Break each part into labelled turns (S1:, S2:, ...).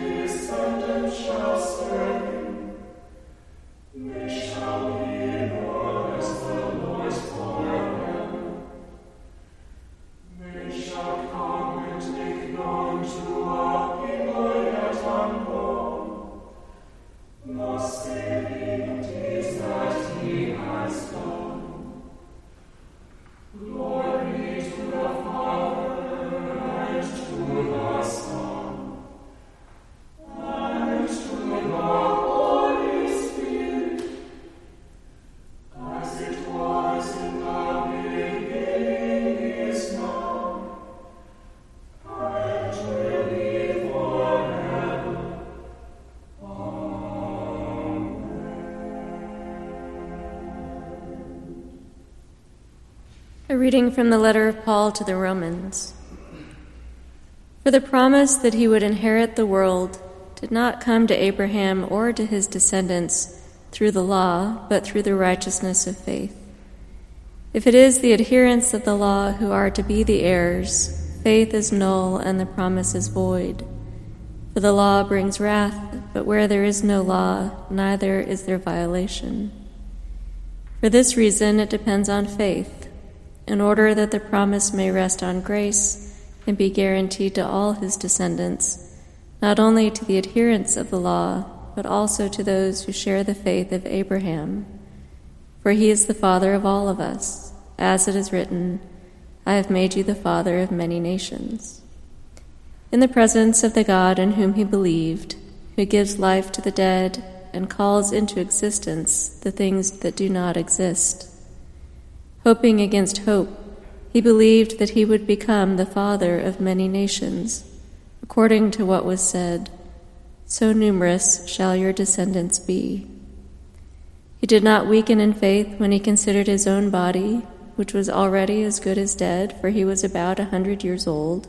S1: you. Reading from the letter of Paul to the Romans. For the promise that he would inherit the world did not come to Abraham or to his descendants through the law, but through the righteousness of faith. If it is the adherents of the law who are to be the heirs, faith is null and the promise is void. For the law brings wrath, but where there is no law, neither is there violation. For this reason, it depends on faith, in order that the promise may rest on grace and be guaranteed to all his descendants, not only to the adherents of the law, but also to those who share the faith of Abraham. For he is the father of all of us, as it is written, I have made you the father of many nations. In the presence of the God in whom he believed, who gives life to the dead and calls into existence the things that do not exist. Hoping against hope, he believed that he would become the father of many nations, according to what was said, So numerous shall your descendants be. He did not weaken in faith when he considered his own body, which was already as good as dead, for he was about a hundred years old,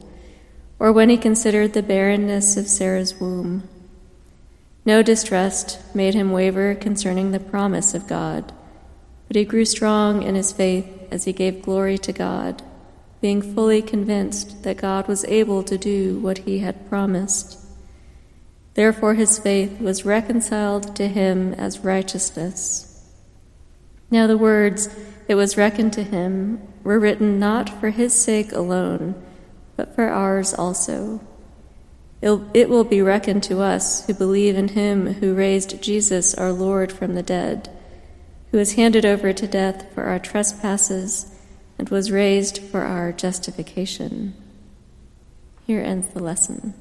S1: or when he considered the barrenness of Sarah's womb. No distrust made him waver concerning the promise of God, but he grew strong in his faith as he gave glory to God, being fully convinced that God was able to do what he had promised. Therefore, his faith was reconciled to him as righteousness. Now, the words, it was reckoned to him, were written not for his sake alone, but for ours also. It will be reckoned to us who believe in him who raised Jesus our Lord from the dead, who was handed over to death for our trespasses and was raised for our justification. Here ends the lesson.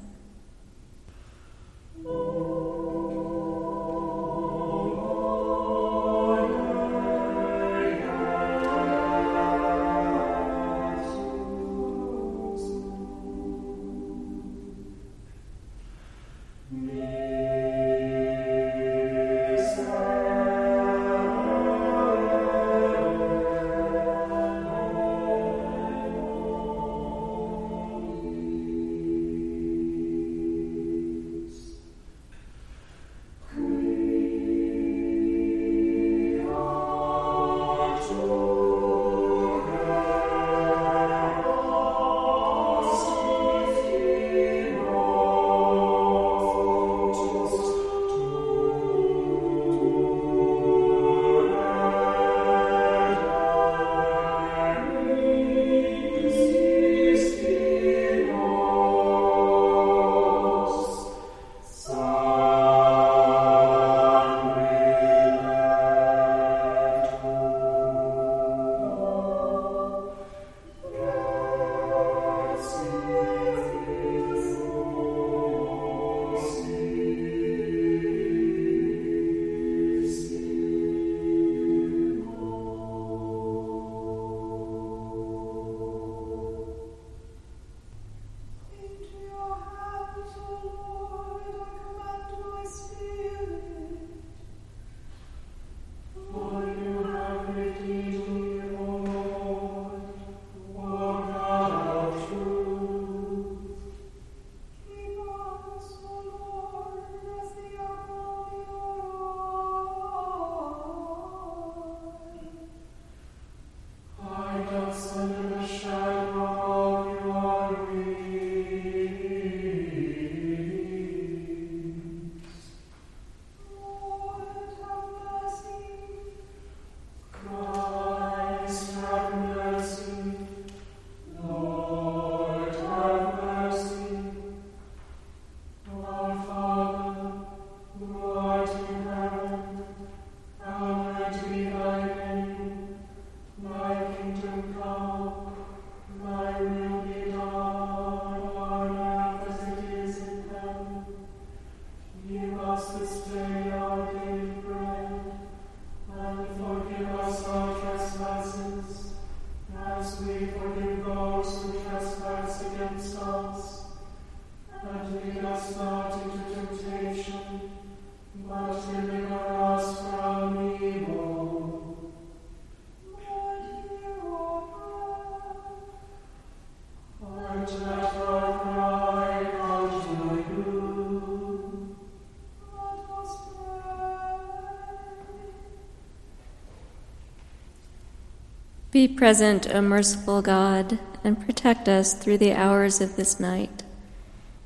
S1: Be present, O merciful God, and protect us through the hours of this night,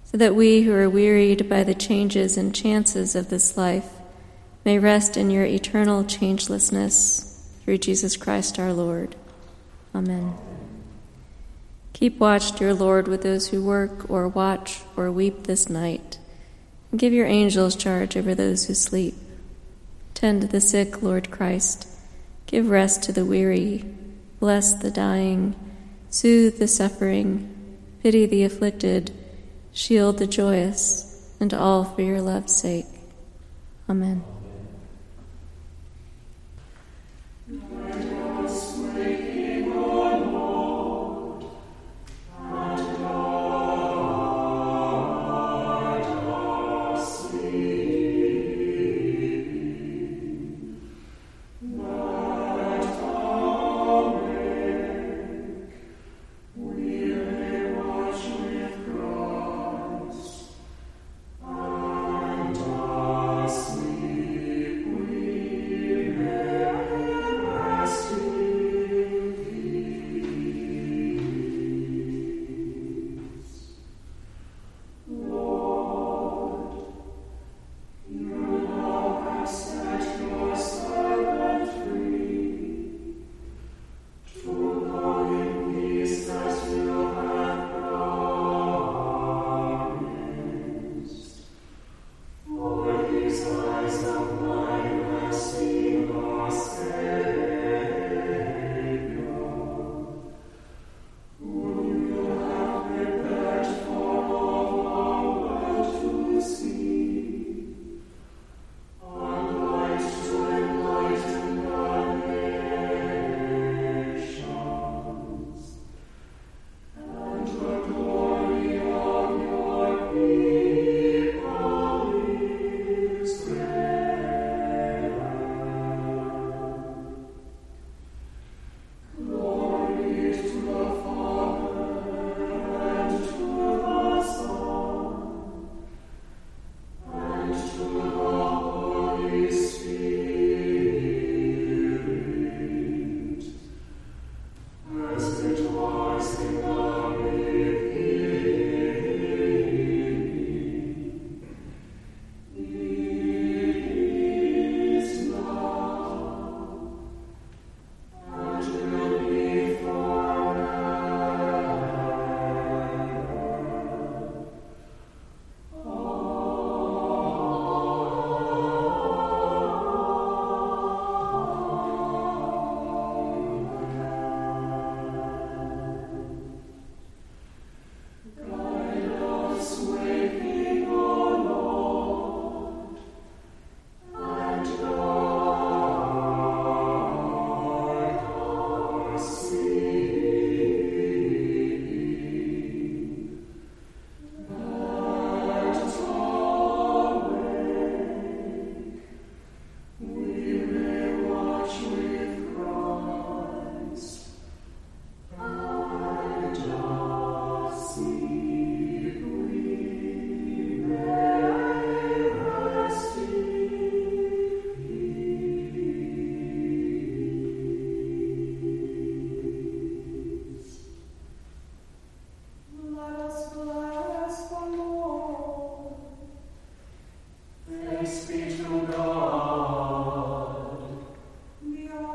S1: so that we who are wearied by the changes and chances of this life may rest in your eternal changelessness through Jesus Christ our Lord. Amen. Keep watch, dear Lord, with those who work or watch or weep this night, and give your angels charge over those who sleep. Tend the sick, Lord Christ. Give rest to the weary bless the dying, soothe the suffering, pity the afflicted, shield the joyous, and all for your love's sake. Amen.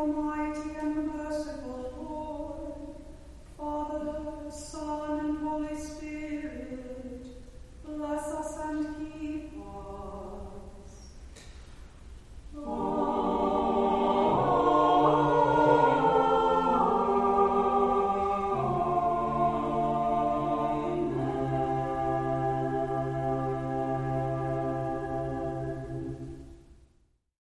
S1: Almighty